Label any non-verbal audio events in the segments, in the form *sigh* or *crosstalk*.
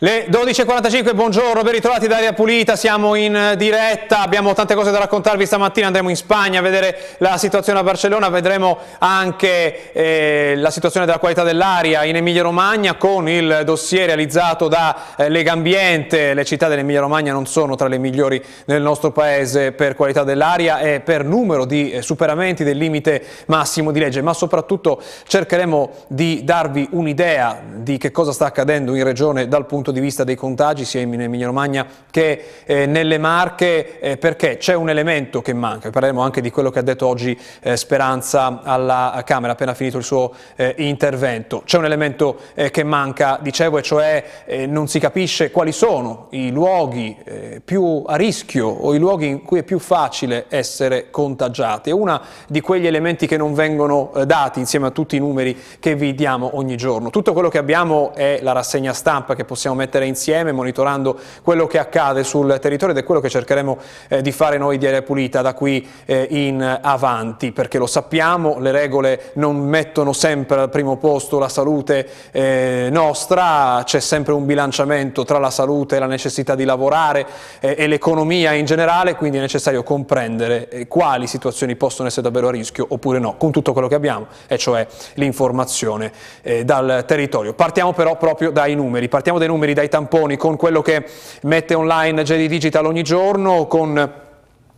Le 12.45, buongiorno, ben ritrovati da Aria Pulita, siamo in diretta, abbiamo tante cose da raccontarvi stamattina, andremo in Spagna a vedere la situazione a Barcellona, vedremo anche eh, la situazione della qualità dell'aria in Emilia Romagna con il dossier realizzato da eh, Lega Ambiente, le città dell'Emilia Romagna non sono tra le migliori nel nostro paese per qualità dell'aria e per numero di eh, superamenti del limite massimo di legge, ma soprattutto cercheremo di darvi un'idea di che cosa sta accadendo in regione dal punto punto di vista dei contagi sia in Emilia Romagna che eh, nelle Marche eh, perché c'è un elemento che manca, parleremo anche di quello che ha detto oggi eh, Speranza alla Camera appena finito il suo eh, intervento, c'è un elemento eh, che manca, dicevo, e cioè eh, non si capisce quali sono i luoghi più a rischio o i luoghi in cui è più facile essere contagiati, è uno di quegli elementi che non vengono dati insieme a tutti i numeri che vi diamo ogni giorno. Tutto quello che abbiamo è la rassegna stampa che possiamo mettere insieme monitorando quello che accade sul territorio ed è quello che cercheremo eh, di fare noi di Aria Pulita da qui eh, in avanti perché lo sappiamo, le regole non mettono sempre al primo posto la salute eh, nostra, c'è sempre un bilanciamento tra la salute e la necessità di lavorare eh, e l'economia in generale, quindi è necessario comprendere eh, quali situazioni possono essere davvero a rischio oppure no, con tutto quello che abbiamo, e cioè l'informazione eh, dal territorio. Partiamo però proprio dai numeri, partiamo dai numeri numeri, dai tamponi, con quello che mette online JD Digital ogni giorno, con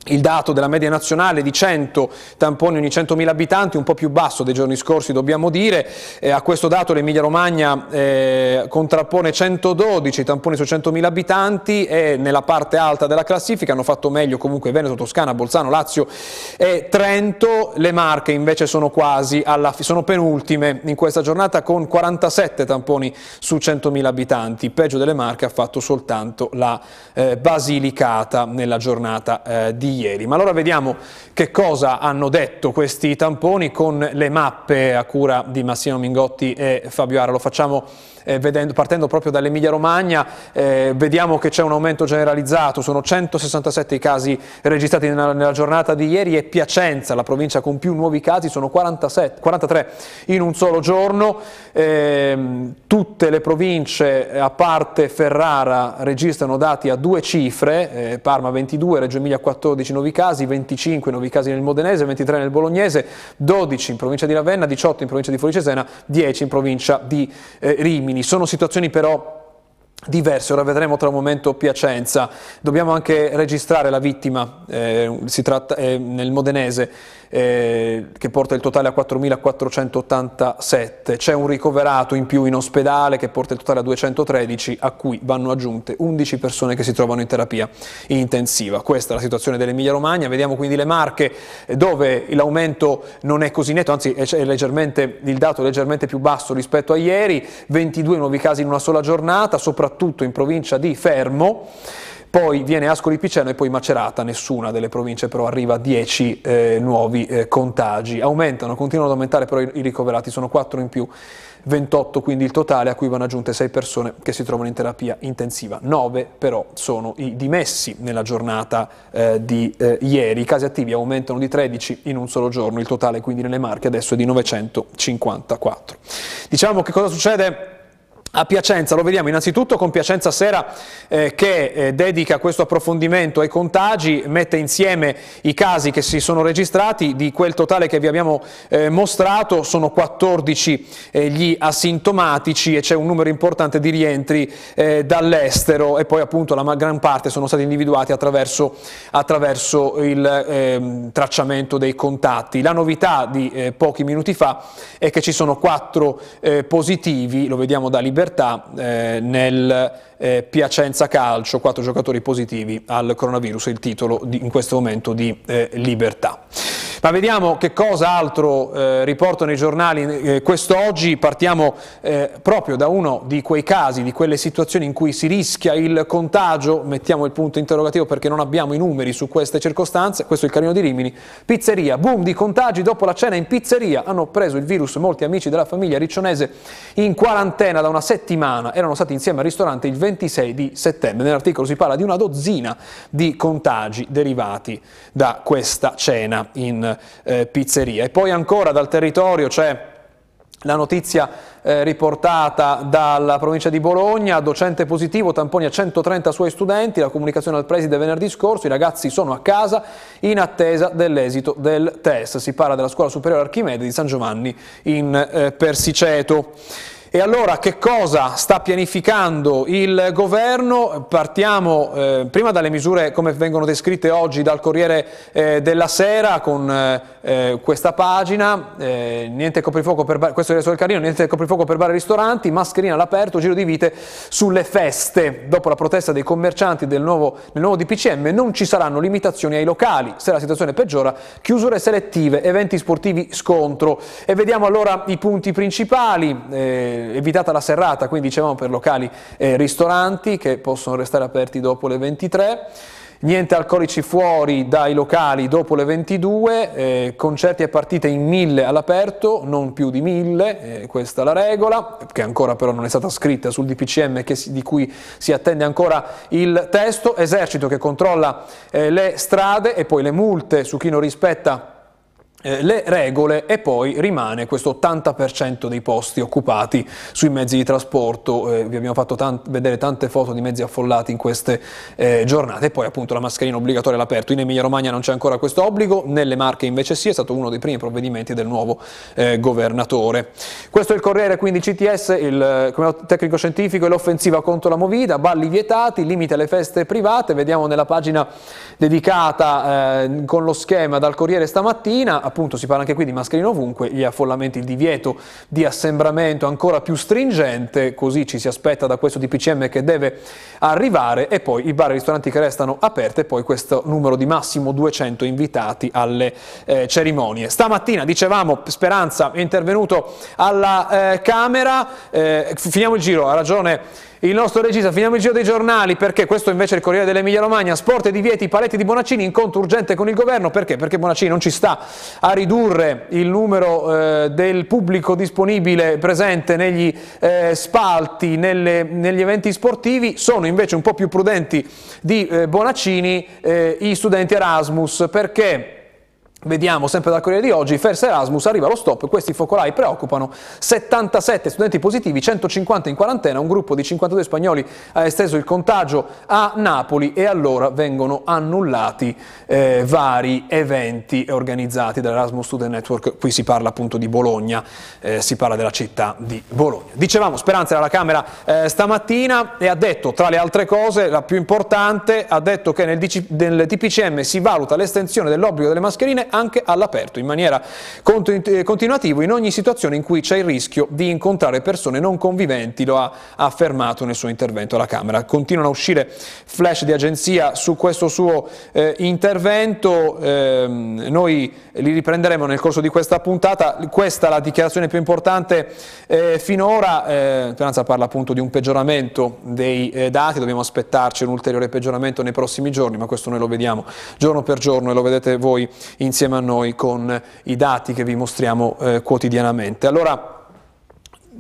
il dato della media nazionale di 100 tamponi ogni 100.000 abitanti, un po' più basso dei giorni scorsi dobbiamo dire, eh, a questo dato l'Emilia Romagna eh, contrappone 112 tamponi su 100.000 abitanti e nella parte alta della classifica hanno fatto meglio comunque Veneto, Toscana, Bolzano, Lazio e Trento, le Marche invece sono quasi alla sono penultime in questa giornata con 47 tamponi su 100.000 abitanti, peggio delle Marche ha fatto soltanto la eh, Basilicata nella giornata eh, ieri. Ma allora vediamo che cosa hanno detto questi tamponi con le mappe a cura di Massimo Mingotti e Fabio Ara. Lo facciamo eh, vedendo, partendo proprio dall'Emilia Romagna, eh, vediamo che c'è un aumento generalizzato, sono 167 i casi registrati nella, nella, giornata di ieri e Piacenza, la provincia con più nuovi casi, sono 47, 43 in un solo giorno, eh, tutte le province a parte Ferrara registrano dati a due cifre, eh, Parma 22, Reggio Emilia 14 nuovi casi, 25 nuovi casi nel Modenese, 23 nel Bolognese, 12 in provincia di Ravenna, 18 in provincia di Fuoricesena, 10 in provincia di eh, Rimini. Sono situazioni però diverse, ora vedremo tra un momento Piacenza. Dobbiamo anche registrare la vittima, eh, si tratta eh, nel Modenese, eh, che porta il totale a 4.487. C'è un ricoverato in più in ospedale che porta il totale a 213, a cui vanno aggiunte 11 persone che si trovano in terapia intensiva. Questa è la situazione dell'Emilia Romagna. Vediamo quindi le Marche dove l'aumento non è così netto, anzi è il dato è leggermente più basso rispetto a ieri, 22 nuovi casi in una sola giornata, soprattutto in provincia di Fermo poi viene Ascoli Piceno e poi Macerata, nessuna delle province però arriva a 10 eh, nuovi eh, contagi. Aumentano, continuano ad aumentare però i, i ricoverati, sono 4 in più. 28 quindi il totale a cui vanno aggiunte 6 persone che si trovano in terapia intensiva, 9 però sono i dimessi nella giornata eh, di eh, ieri, i casi attivi aumentano di 13 in un solo giorno, il totale quindi nelle Marche adesso è di 954. Diciamo che cosa succede? A Piacenza lo vediamo innanzitutto con Piacenza Sera eh, che eh, dedica questo approfondimento ai contagi, mette insieme i casi che si sono registrati, di quel totale che vi abbiamo eh, mostrato sono 14 eh, gli asintomatici e c'è un numero importante di rientri eh, dall'estero e poi appunto la gran parte sono stati individuati attraverso, attraverso il ehm, tracciamento dei contatti. La novità di eh, pochi minuti fa è che ci sono 4 positivi, lo vediamo da Libertà, libertà eh, nel eh, Piacenza Calcio, quattro giocatori positivi al coronavirus, il titolo di, in questo momento di eh, libertà. Ma vediamo che cosa altro eh, riportano i giornali eh, quest'oggi. Partiamo eh, proprio da uno di quei casi, di quelle situazioni in cui si rischia il contagio. Mettiamo il punto interrogativo perché non abbiamo i numeri su queste circostanze. Questo è il Carino di Rimini. Pizzeria, boom di contagi dopo la cena in pizzeria. Hanno preso il virus molti amici della famiglia riccionese in quarantena da una settimana. Erano stati insieme al ristorante il 26 di settembre. Nell'articolo si parla di una dozzina di contagi derivati da questa cena in eh, pizzeria. E poi ancora dal territorio c'è la notizia eh, riportata dalla provincia di Bologna, docente positivo, tamponi a 130 suoi studenti, la comunicazione al preside venerdì scorso, i ragazzi sono a casa in attesa dell'esito del test. Si parla della scuola superiore Archimede di San Giovanni in eh, Persiceto. E allora che cosa sta pianificando il governo? Partiamo eh, prima dalle misure come vengono descritte oggi dal Corriere eh, della Sera con eh, eh questa pagina, eh, niente coprifuoco per bar, questo è il Carino, niente coprifuoco per bar e ristoranti, mascherina all'aperto, giro di vite sulle feste. Dopo la protesta dei commercianti del nuovo, del nuovo DPCM non ci saranno limitazioni ai locali, se la situazione peggiora, chiusure selettive, eventi sportivi scontro. E vediamo allora i punti principali eh, evitata la serrata, quindi dicevamo per locali e ristoranti che possono restare aperti dopo le 23. Niente alcolici fuori dai locali dopo le 22, eh, concerti e partite in mille all'aperto, non più di mille, eh, questa è la regola, che ancora però non è stata scritta sul DPCM si, di cui si attende ancora il testo, esercito che controlla eh, le strade e poi le multe su chi non rispetta eh, le regole e poi rimane questo 80% dei posti occupati sui mezzi di trasporto, eh, vi abbiamo fatto tant vedere tante foto di mezzi affollati in queste eh, giornate. E poi appunto la mascherina obbligatoria all'aperto, in Emilia Romagna non c'è ancora questo obbligo, nelle Marche invece sì, è stato uno dei primi provvedimenti del nuovo eh, governatore. Questo è il Corriere, quindi CTS, il Comitato Tecnico Scientifico e l'offensiva contro la Movida, balli vietati, limite alle feste private, vediamo nella pagina dedicata eh, con lo schema dal Corriere stamattina, appunto si parla anche qui di mascherine ovunque, gli affollamenti, il divieto di assembramento ancora più stringente, così ci si aspetta da questo DPCM che deve arrivare e poi i bar e i ristoranti che restano aperti e poi questo numero di massimo 200 invitati alle eh, cerimonie. Stamattina dicevamo Speranza è intervenuto alla eh, Camera, eh, finiamo il giro, ha ragione il nostro regista, finiamo il giro dei giornali perché questo invece è il Corriere dell'Emilia Romagna, sport e divieti, paletti di Bonaccini, incontro urgente con il governo, perché? Perché Bonaccini non ci sta a ridurre il numero eh, del pubblico disponibile presente negli eh, spalti, nelle, negli eventi sportivi, sono invece un po' più prudenti di eh, Bonaccini eh, i studenti Erasmus, perché? Vediamo sempre dal Corriere di oggi, Fers Erasmus arriva allo stop, questi focolai preoccupano, 77 studenti positivi, 150 in quarantena, un gruppo di 52 spagnoli ha esteso il contagio a Napoli e allora vengono annullati eh, vari eventi organizzati dall'Erasmus Student Network, qui si parla appunto di Bologna, eh, si parla della città di Bologna. Dicevamo, Speranza era alla Camera eh, stamattina e ha detto, tra le altre cose, la più importante, ha detto che nel, DC, nel DPCM si valuta l'estensione dell'obbligo delle mascherine anche all'aperto, in maniera continuativa in ogni situazione in cui c'è il rischio di incontrare persone non conviventi, lo ha affermato nel suo intervento alla Camera. Continuano a uscire flash di agenzia su questo suo eh, intervento, eh, noi li riprenderemo nel corso di questa puntata, questa è la dichiarazione più importante eh, finora, eh, Speranza parla appunto di un peggioramento dei eh, dati, dobbiamo aspettarci un ulteriore peggioramento nei prossimi giorni, ma questo noi lo vediamo giorno per giorno e lo vedete voi insieme insieme a noi con i dati che vi mostriamo eh, quotidianamente. Allora,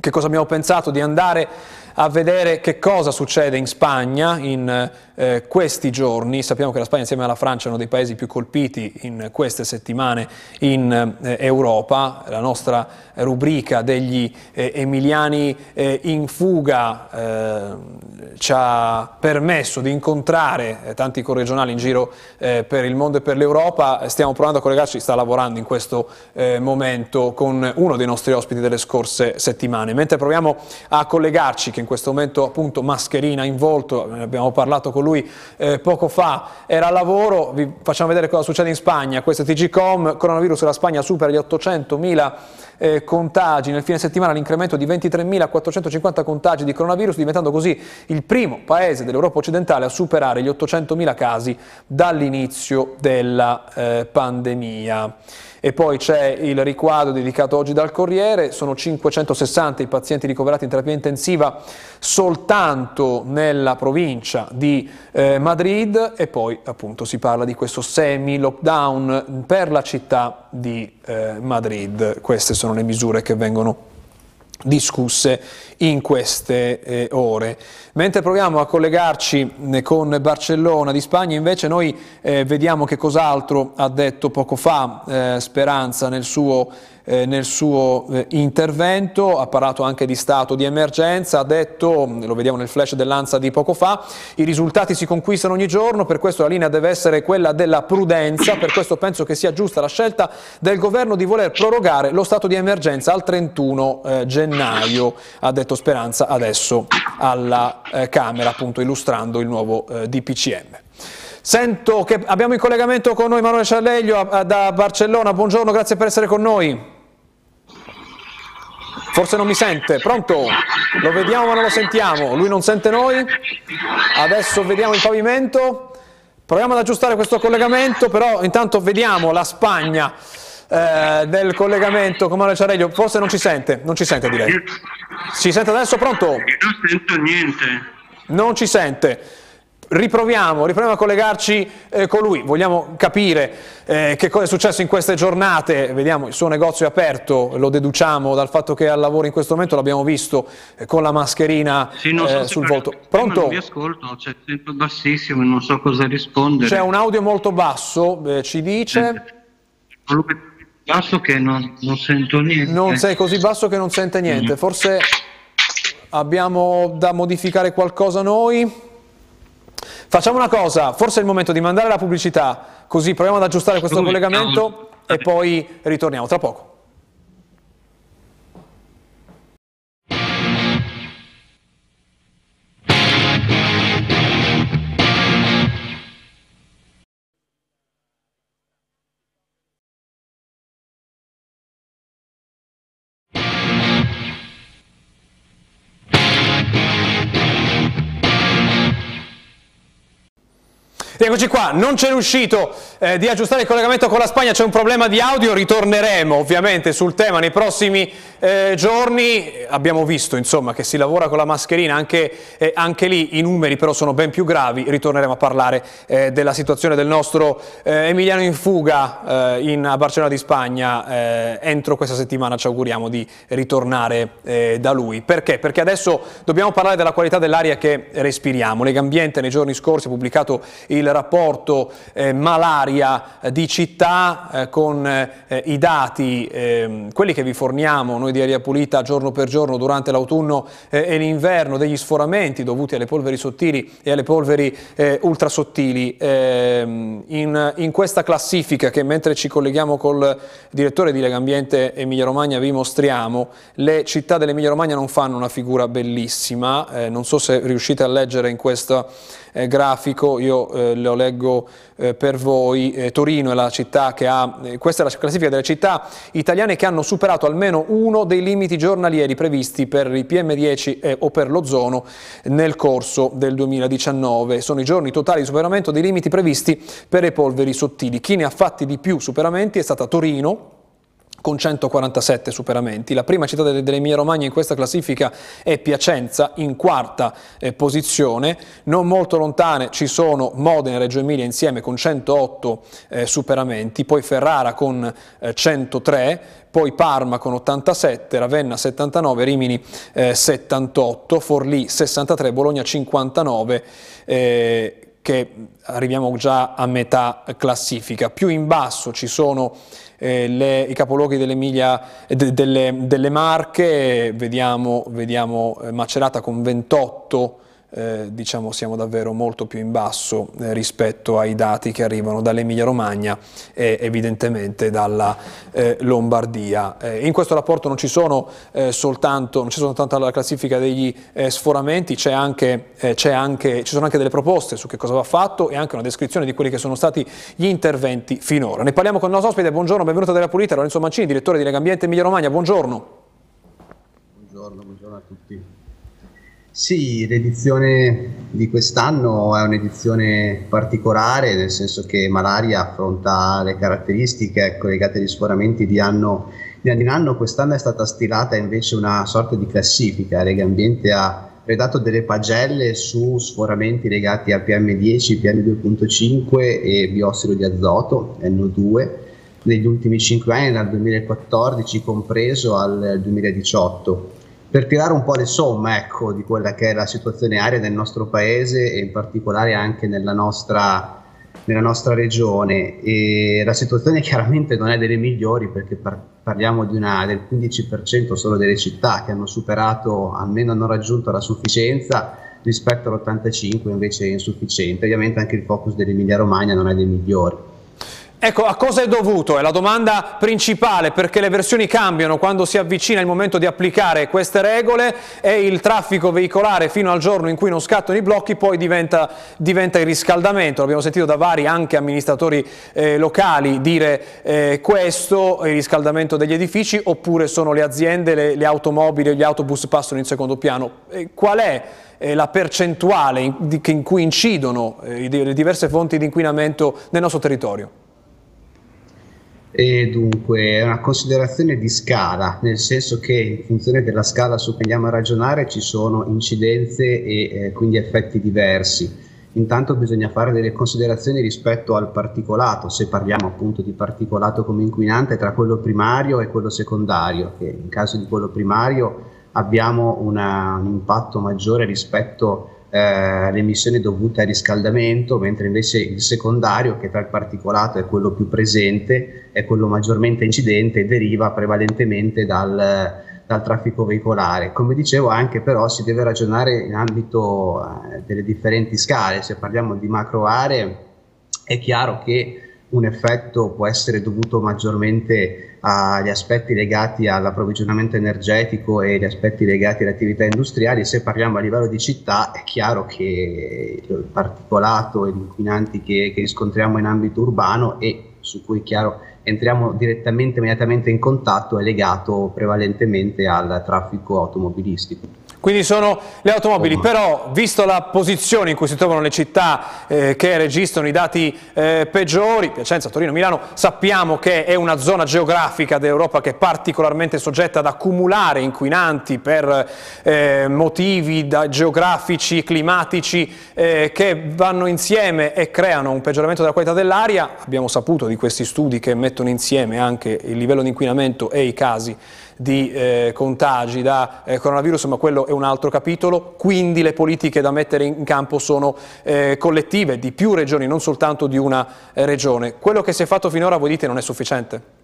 che cosa abbiamo pensato? Di andare a vedere che cosa succede in Spagna in eh, questi giorni. Sappiamo che la Spagna insieme alla Francia è uno dei paesi più colpiti in queste settimane in eh, Europa. La nostra rubrica degli eh, emiliani eh, in fuga eh, ci ha permesso di incontrare eh, tanti corregionali in giro per il mondo e per l'Europa. Stiamo provando a collegarci, sta lavorando in questo momento con uno dei nostri ospiti delle scorse settimane. Mentre proviamo a collegarci, che in questo momento appunto mascherina in volto, abbiamo parlato con lui eh, poco fa, era a lavoro, vi facciamo vedere cosa succede in Spagna, questo è TGCOM, coronavirus la Spagna supera gli 800.000 eh, contagi, nel fine settimana l'incremento di 23.450 contagi di coronavirus, diventando così il primo paese dell'Europa occidentale a superare gli 800.000 casi dall'inizio della eh, pandemia. E poi c'è il riquadro dedicato oggi dal Corriere, sono 560 i pazienti ricoverati in terapia intensiva soltanto nella provincia di eh, Madrid e poi appunto si parla di questo semi-lockdown per la città di eh, Madrid. Queste sono le misure che vengono discusse in queste eh, ore. Mentre proviamo a collegarci eh, con Barcellona di Spagna, invece noi eh, vediamo che cos'altro ha detto poco fa eh, Speranza nel suo eh, nel suo eh, intervento, ha parlato anche di stato di emergenza, ha detto, lo vediamo nel flash dell'Anza di poco fa, i risultati si conquistano ogni giorno, per questo la linea deve essere quella della prudenza, per questo penso che sia giusta la scelta del governo di voler prorogare lo stato di emergenza al 31 eh, gennaio, ha detto Speranza adesso alla eh, Camera, appunto illustrando il nuovo eh, DPCM. Sento che abbiamo in collegamento con noi Manuel Cialeglio da Barcellona, buongiorno, grazie per essere con noi. Forse non mi sente, pronto? Lo vediamo ma non lo sentiamo, lui non sente noi, adesso vediamo il pavimento, proviamo ad aggiustare questo collegamento, però intanto vediamo la Spagna eh, del collegamento con Manuel Ciareglio, forse non ci sente, non ci sente direi. Si sente adesso, pronto? Non sento niente. Non ci sente riproviamo, riproviamo a collegarci eh, con lui, vogliamo capire eh, che cosa è successo in queste giornate, vediamo il suo negozio è aperto, lo deduciamo dal fatto che è al lavoro in questo momento, l'abbiamo visto eh, con la mascherina sì, so eh, sul volto. Pronto? Vi ascolto, c'è sempre bassissimo e non so cosa rispondere. C'è un audio molto basso, eh, ci dice... basso che non, non, sento niente. Non sei così basso che non sente niente, mm. forse abbiamo da modificare qualcosa noi? Facciamo una cosa, forse è il momento di mandare la pubblicità, così proviamo ad aggiustare questo collegamento e poi ritorniamo tra poco. Eccoci qua, non c'è riuscito eh, di aggiustare il collegamento con la Spagna, c'è un problema di audio, ritorneremo ovviamente sul tema nei prossimi eh, giorni. Abbiamo visto insomma che si lavora con la mascherina, anche, eh, anche, lì i numeri però sono ben più gravi, ritorneremo a parlare eh, della situazione del nostro eh, Emiliano in fuga eh, in, Barcellona di Spagna, entro questa settimana ci auguriamo di ritornare da lui. Perché? Perché adesso dobbiamo parlare della qualità dell'aria che respiriamo. Legambiente nei giorni scorsi ha pubblicato il rapporto eh, malaria di città eh, con eh, i dati, ehm, quelli che vi forniamo noi di Aria Pulita giorno per giorno durante l'autunno eh, e l'inverno, degli sforamenti dovuti alle polveri sottili e alle polveri eh, ultrasottili. Ehm, in, in, questa classifica che mentre ci colleghiamo col direttore di Legambiente Emilia Romagna vi mostriamo, le città dell'Emilia Romagna non fanno una figura bellissima, eh, non so se riuscite a leggere in questa eh, grafico, io eh, lo leggo eh, per voi, eh, Torino è la città che ha, eh, questa è la classifica delle città italiane che hanno superato almeno uno dei limiti giornalieri previsti per i PM10 eh, o per l'ozono nel corso del 2019. Sono i giorni totali di superamento dei limiti previsti per le polveri sottili. Chi ne ha fatti di più superamenti è stata Torino, con 147 superamenti. La prima città dell'Emilia Romagna in questa classifica è Piacenza, in quarta eh, posizione. Non molto lontane ci sono Modena e Reggio Emilia insieme con 108 eh, superamenti, poi Ferrara con eh, 103, poi Parma con 87, Ravenna 79, Rimini 78, eh, Forlì 63, Bologna 59 eh, che arriviamo già a metà classifica. Più in basso ci sono eh, le, i capoluoghi dell'Emilia, de, delle, delle, Marche, vediamo, vediamo eh, Macerata con 28 eh, diciamo siamo davvero molto più in basso eh, rispetto ai dati che arrivano dall'Emilia Romagna e evidentemente dalla eh, Lombardia. Eh, in questo rapporto non ci sono eh, soltanto, non soltanto la classifica degli eh, sforamenti, anche, anche, ci sono anche delle proposte su che cosa va fatto e anche una descrizione di quelli che sono stati gli interventi finora. Ne parliamo con il nostro ospite, buongiorno, benvenuto della Pulita, Lorenzo Mancini, direttore di Legambiente Emilia Romagna, buongiorno. Buongiorno, buongiorno a tutti. Sì, l'edizione di quest'anno è un'edizione particolare, nel senso che Malaria affronta le caratteristiche ecco, legate agli sforamenti di anno, di anno in anno. Quest'anno è stata stilata invece una sorta di classifica. Lega Ambiente ha redatto delle pagelle su sforamenti legati a PM10, PM2.5 e biossido di azoto, NO2, negli ultimi 5 anni, dal 2014 compreso al 2018 per tirare un po' le somme ecco, di quella che è la situazione aria del nostro paese e in particolare anche nella nostra, nella nostra regione. E la situazione *laughs* chiaramente non è delle migliori perché par- parliamo una, del 15% solo delle città che hanno superato, almeno hanno raggiunto la sufficienza, rispetto all'85 invece è insufficiente. Ovviamente anche il focus dell'Emilia Romagna non è dei migliori. Ecco, a cosa è dovuto? È la domanda principale perché le versioni cambiano quando si avvicina il momento di applicare queste regole e il traffico veicolare fino al giorno in cui non scattano i blocchi poi diventa, diventa il riscaldamento. L'abbiamo sentito da vari anche amministratori eh, locali dire eh, questo, il riscaldamento degli edifici, oppure sono le aziende, le, le automobili, gli autobus passano in secondo piano. Eh, qual è eh, la percentuale in cui incidono eh, le diverse fonti di inquinamento nel nostro territorio? E dunque è una considerazione di scala, nel senso che in funzione della scala su cui andiamo a ragionare ci sono incidenze e eh, quindi effetti diversi. Intanto bisogna fare delle considerazioni rispetto al particolato, se parliamo appunto di particolato come inquinante tra quello primario e quello secondario, che in caso di quello primario abbiamo una, un impatto maggiore rispetto eh, le emissioni dovute al riscaldamento, mentre invece il secondario, che tra il particolato è quello più presente, è quello maggiormente incidente e deriva prevalentemente dal, dal traffico veicolare. Come dicevo anche però si deve ragionare in ambito eh, delle differenti scale, se parliamo di macro aree è chiaro che un effetto può essere dovuto maggiormente agli aspetti legati all'approvvigionamento energetico e agli aspetti legati alle attività industriali, se parliamo a livello di città è chiaro che il particolato e gli inquinanti che, che riscontriamo in ambito urbano e su cui chiaro entriamo direttamente, immediatamente in contatto è legato prevalentemente al traffico automobilistico. Quindi sono le automobili, però visto la posizione in cui si trovano le città eh, che registrano i dati eh, peggiori, Piacenza, Torino, Milano, sappiamo che è una zona geografica d'Europa che è particolarmente soggetta ad accumulare inquinanti per eh, motivi da, geografici, climatici eh, che vanno insieme e creano un peggioramento della qualità dell'aria. Abbiamo saputo di questi studi che mettono insieme anche il livello di inquinamento e i casi di eh, contagi da eh, coronavirus, ma quello è un altro capitolo, quindi le politiche da mettere in campo sono eh, collettive di più regioni, non soltanto di una eh, regione. Quello che si è fatto finora, voi dite, non è sufficiente?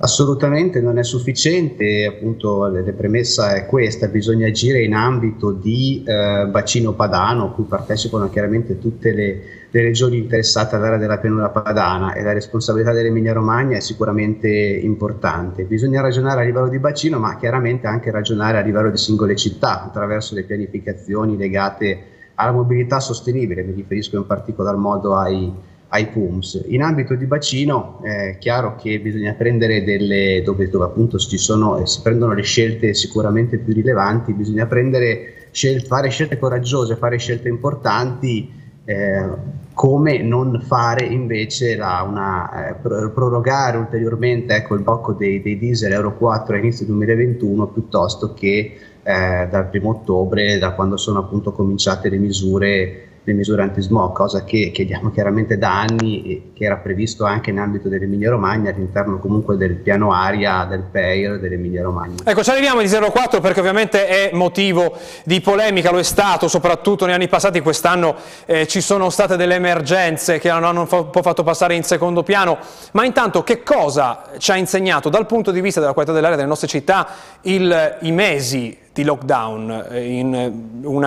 Assolutamente non è sufficiente, appunto la premessa è questa, bisogna agire in ambito di eh, bacino padano, cui partecipano chiaramente tutte le, le regioni interessate all'area della pianura padana e la responsabilità dell'Emilia Romagna è sicuramente importante. Bisogna ragionare a livello di bacino, ma chiaramente anche ragionare a livello di singole città, attraverso le pianificazioni legate alla mobilità sostenibile, mi riferisco in particolar modo ai ai PUMS. In ambito di bacino è chiaro che bisogna prendere delle, dove, dove appunto ci sono, si prendono le scelte sicuramente più rilevanti, bisogna prendere, scel- fare scelte coraggiose, fare scelte importanti, eh, come non fare invece la, una, eh, prorogare ulteriormente ecco, il blocco dei, dei, diesel Euro 4 a inizio 2021 piuttosto che eh, dal primo ottobre, da quando sono appunto cominciate le misure le misure anti-smog, cosa che chiediamo chiaramente da anni e che era previsto anche in ambito dell'Emilia Romagna all'interno comunque del piano aria del PEIR dell'Emilia Romagna. Ecco, ci arriviamo di 04 perché ovviamente è motivo di polemica, lo è stato soprattutto negli anni passati, quest'anno eh, ci sono state delle emergenze che hanno un po' fatto passare in secondo piano, ma intanto che cosa ci ha insegnato dal punto di vista della qualità dell'aria delle nostre città il, i mesi di lockdown eh, in un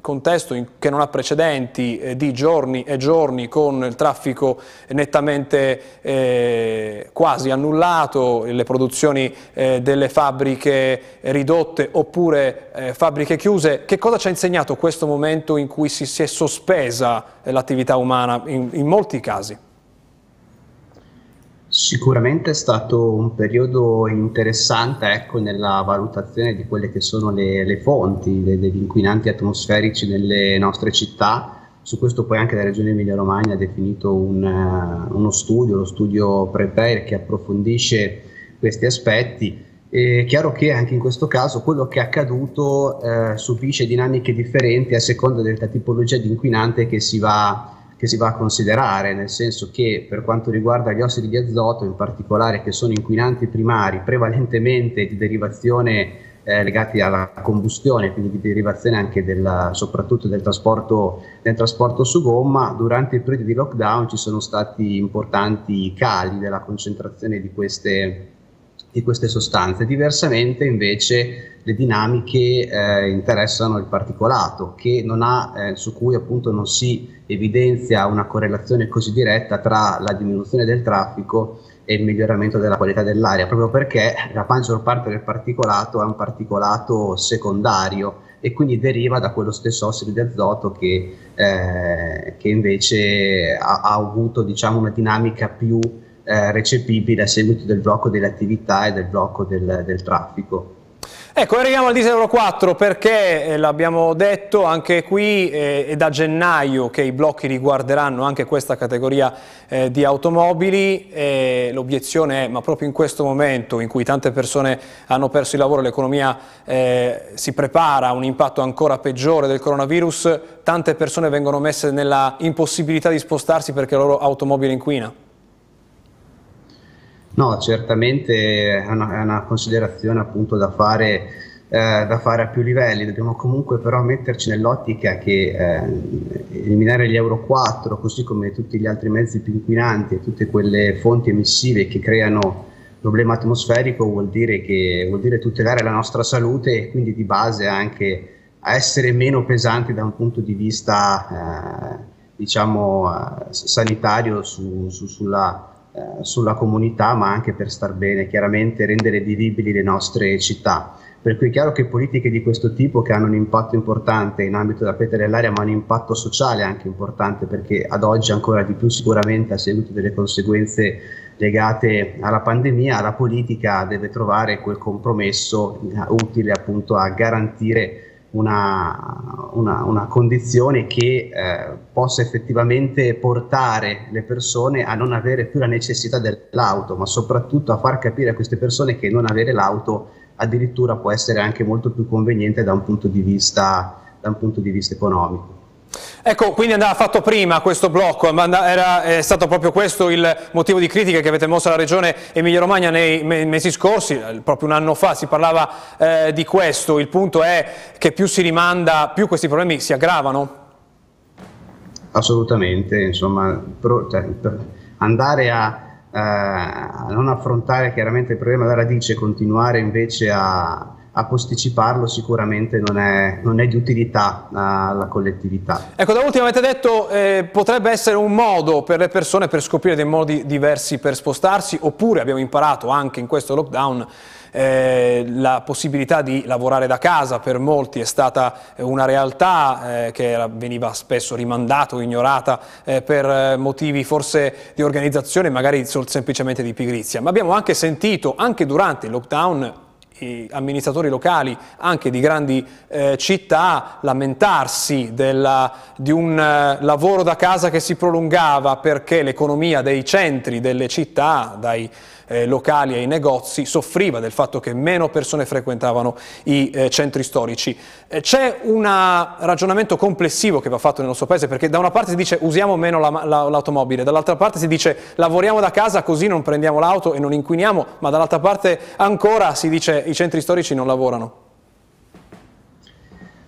contesto in, che non ha precedenti eh, di giorni e giorni con il traffico nettamente eh, quasi annullato, le produzioni eh, delle fabbriche ridotte oppure eh, fabbriche chiuse. Che cosa ci ha insegnato questo momento in cui si, si è sospesa eh, l'attività umana in, in molti casi? Sicuramente è stato un periodo interessante ecco, nella valutazione di quelle che sono le, le fonti de, degli inquinanti atmosferici nelle nostre città. Su questo poi anche la Regione Emilia-Romagna ha definito un, uh, uno studio, lo studio Prepare, che approfondisce questi aspetti. È chiaro che anche in questo caso quello che è accaduto uh, subisce dinamiche differenti a seconda della tipologia di inquinante che si va che si va a considerare, nel senso che per quanto riguarda gli ossidi di azoto, in particolare che sono inquinanti primari prevalentemente di derivazione eh, legati alla combustione, quindi di derivazione anche della, soprattutto del trasporto, del trasporto su gomma, durante il periodo di lockdown ci sono stati importanti cali della concentrazione di queste, di queste sostanze. Diversamente invece le dinamiche eh, interessano il particolato, ha, eh, su cui appunto non si evidenzia una correlazione così diretta tra la diminuzione del traffico e il miglioramento della qualità dell'aria, proprio perché la maggior parte del particolato è un particolato secondario e quindi deriva da quello stesso ossido di azoto che, eh, che invece ha, ha avuto diciamo, una dinamica più eh, recepibile a seguito del blocco delle attività e del blocco del, del traffico. Ecco, arriviamo al diesel Euro 4 perché, eh, l'abbiamo detto, anche qui eh, è da gennaio che i blocchi riguarderanno anche questa categoria eh, di automobili. L'obiezione è, ma proprio in questo momento in cui tante persone hanno perso il lavoro e l'economia eh, si prepara a un impatto ancora peggiore del coronavirus, tante persone vengono messe nella impossibilità di spostarsi perché la loro automobile inquina? No, certamente è una, è una considerazione appunto da fare, eh, da fare, a più livelli, dobbiamo comunque però metterci nell'ottica che eh, eliminare gli Euro 4, così come tutti gli altri mezzi più inquinanti e tutte quelle fonti emissive che creano problema atmosferico vuol dire, che, vuol dire tutelare la nostra salute e quindi di base anche essere meno pesanti da un punto di vista eh, diciamo eh, sanitario su, su, sulla sulla comunità, ma anche per star bene, chiaramente rendere vivibili le nostre città. Per cui è chiaro che politiche di questo tipo che hanno un impatto importante in ambito della quiete dell'aria, ma un impatto sociale anche importante, perché ad oggi ancora di più sicuramente a seguito delle conseguenze legate alla pandemia, la politica deve trovare quel compromesso utile appunto a garantire una, una, una condizione che eh, possa effettivamente portare le persone a non avere più la necessità dell'auto, ma soprattutto a far capire a queste persone che non avere l'auto addirittura può essere anche molto più conveniente da un punto di vista, da un punto di vista economico. Ecco, quindi andava fatto prima questo blocco, era è stato proprio questo il motivo di critica che avete mosso alla Regione Emilia-Romagna nei mesi scorsi, proprio un anno fa si parlava eh, di questo, il punto è che più si rimanda, più questi problemi si aggravano? Assolutamente, insomma, pro, cioè, andare a, eh, a non affrontare chiaramente il problema alla radice, continuare invece a a posticiparlo sicuramente non è, non è di utilità alla collettività. Ecco, da ultimo avete detto eh, potrebbe essere un modo per le persone per scoprire dei modi diversi per spostarsi, oppure abbiamo imparato anche in questo lockdown eh, la possibilità di lavorare da casa per molti è stata una realtà eh, che veniva spesso rimandata o ignorata eh, per motivi forse di organizzazione, magari semplicemente di pigrizia. Ma abbiamo anche sentito, anche durante il lockdown, amministratori locali anche di grandi eh, città lamentarsi della, di un eh, lavoro da casa che si prolungava perché l'economia dei centri delle città, dai eh, locali ai negozi, soffriva del fatto che meno persone frequentavano i eh, centri storici. Eh, c'è un ragionamento complessivo che va fatto nel nostro paese perché da una parte si dice usiamo meno l'automobile, la, la, dall'altra parte si dice lavoriamo da casa così non prendiamo l'auto e non inquiniamo, ma dall'altra parte ancora si dice i centri storici non lavorano.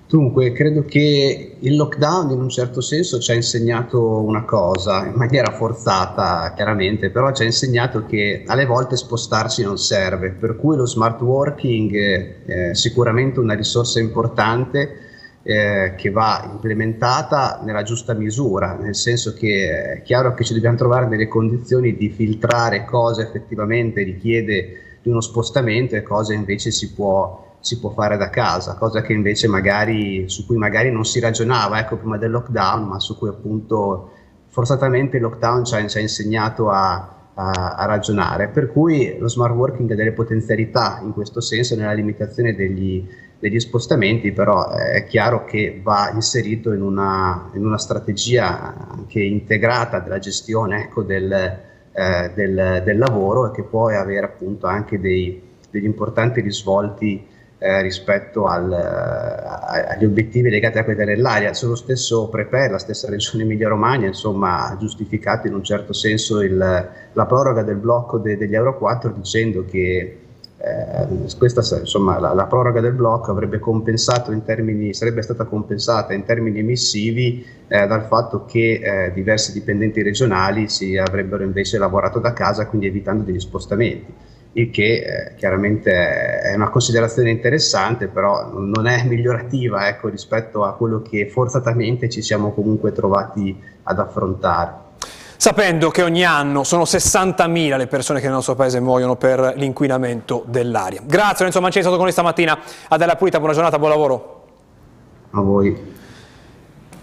Dunque, credo che il lockdown in un certo senso ci ha insegnato una cosa, in maniera forzata chiaramente, però ci ha insegnato che alle volte spostarsi non serve, per cui lo smart working è sicuramente una risorsa importante eh, che va implementata nella giusta misura, nel senso che è chiaro che ci dobbiamo trovare nelle condizioni di filtrare cosa effettivamente richiede di uno spostamento e cosa invece si può si può fare da casa, cosa che invece magari, su cui magari non si ragionava ecco, prima del lockdown, ma su cui appunto forzatamente il lockdown ci ha, ci ha insegnato a, a, a, ragionare. Per cui lo smart working ha delle potenzialità in questo senso nella limitazione degli, degli spostamenti, però è chiaro che va inserito in una, in una strategia anche integrata della gestione ecco, del, eh, del, del, lavoro e che può avere appunto anche dei, degli importanti risvolti eh, rispetto al, eh, agli obiettivi legati a quella dell'aria. Sullo stesso Preper, la stessa regione Emilia-Romagna, insomma, ha giustificato in un certo senso il, la proroga del blocco de, degli Euro 4 dicendo che eh, questa, insomma, la, la, proroga del blocco avrebbe compensato in termini, sarebbe stata compensata in termini emissivi eh, dal fatto che eh, diversi dipendenti regionali si avrebbero invece lavorato da casa, quindi evitando degli spostamenti. Il che eh, chiaramente è una considerazione interessante, però non è migliorativa ecco, rispetto a quello che forzatamente ci siamo comunque trovati ad affrontare sapendo che ogni anno sono 60.000 le persone che nel nostro paese muoiono per l'inquinamento dell'aria. Grazie Lorenzo Mancini, è stato con noi stamattina a Della Pulita, buona giornata, buon lavoro. A voi.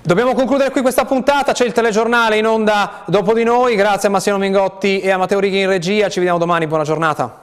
Dobbiamo concludere qui questa puntata, c'è il telegiornale in onda dopo di noi, grazie a Massimo Mingotti e a Matteo Righi in regia, ci vediamo domani, buona giornata.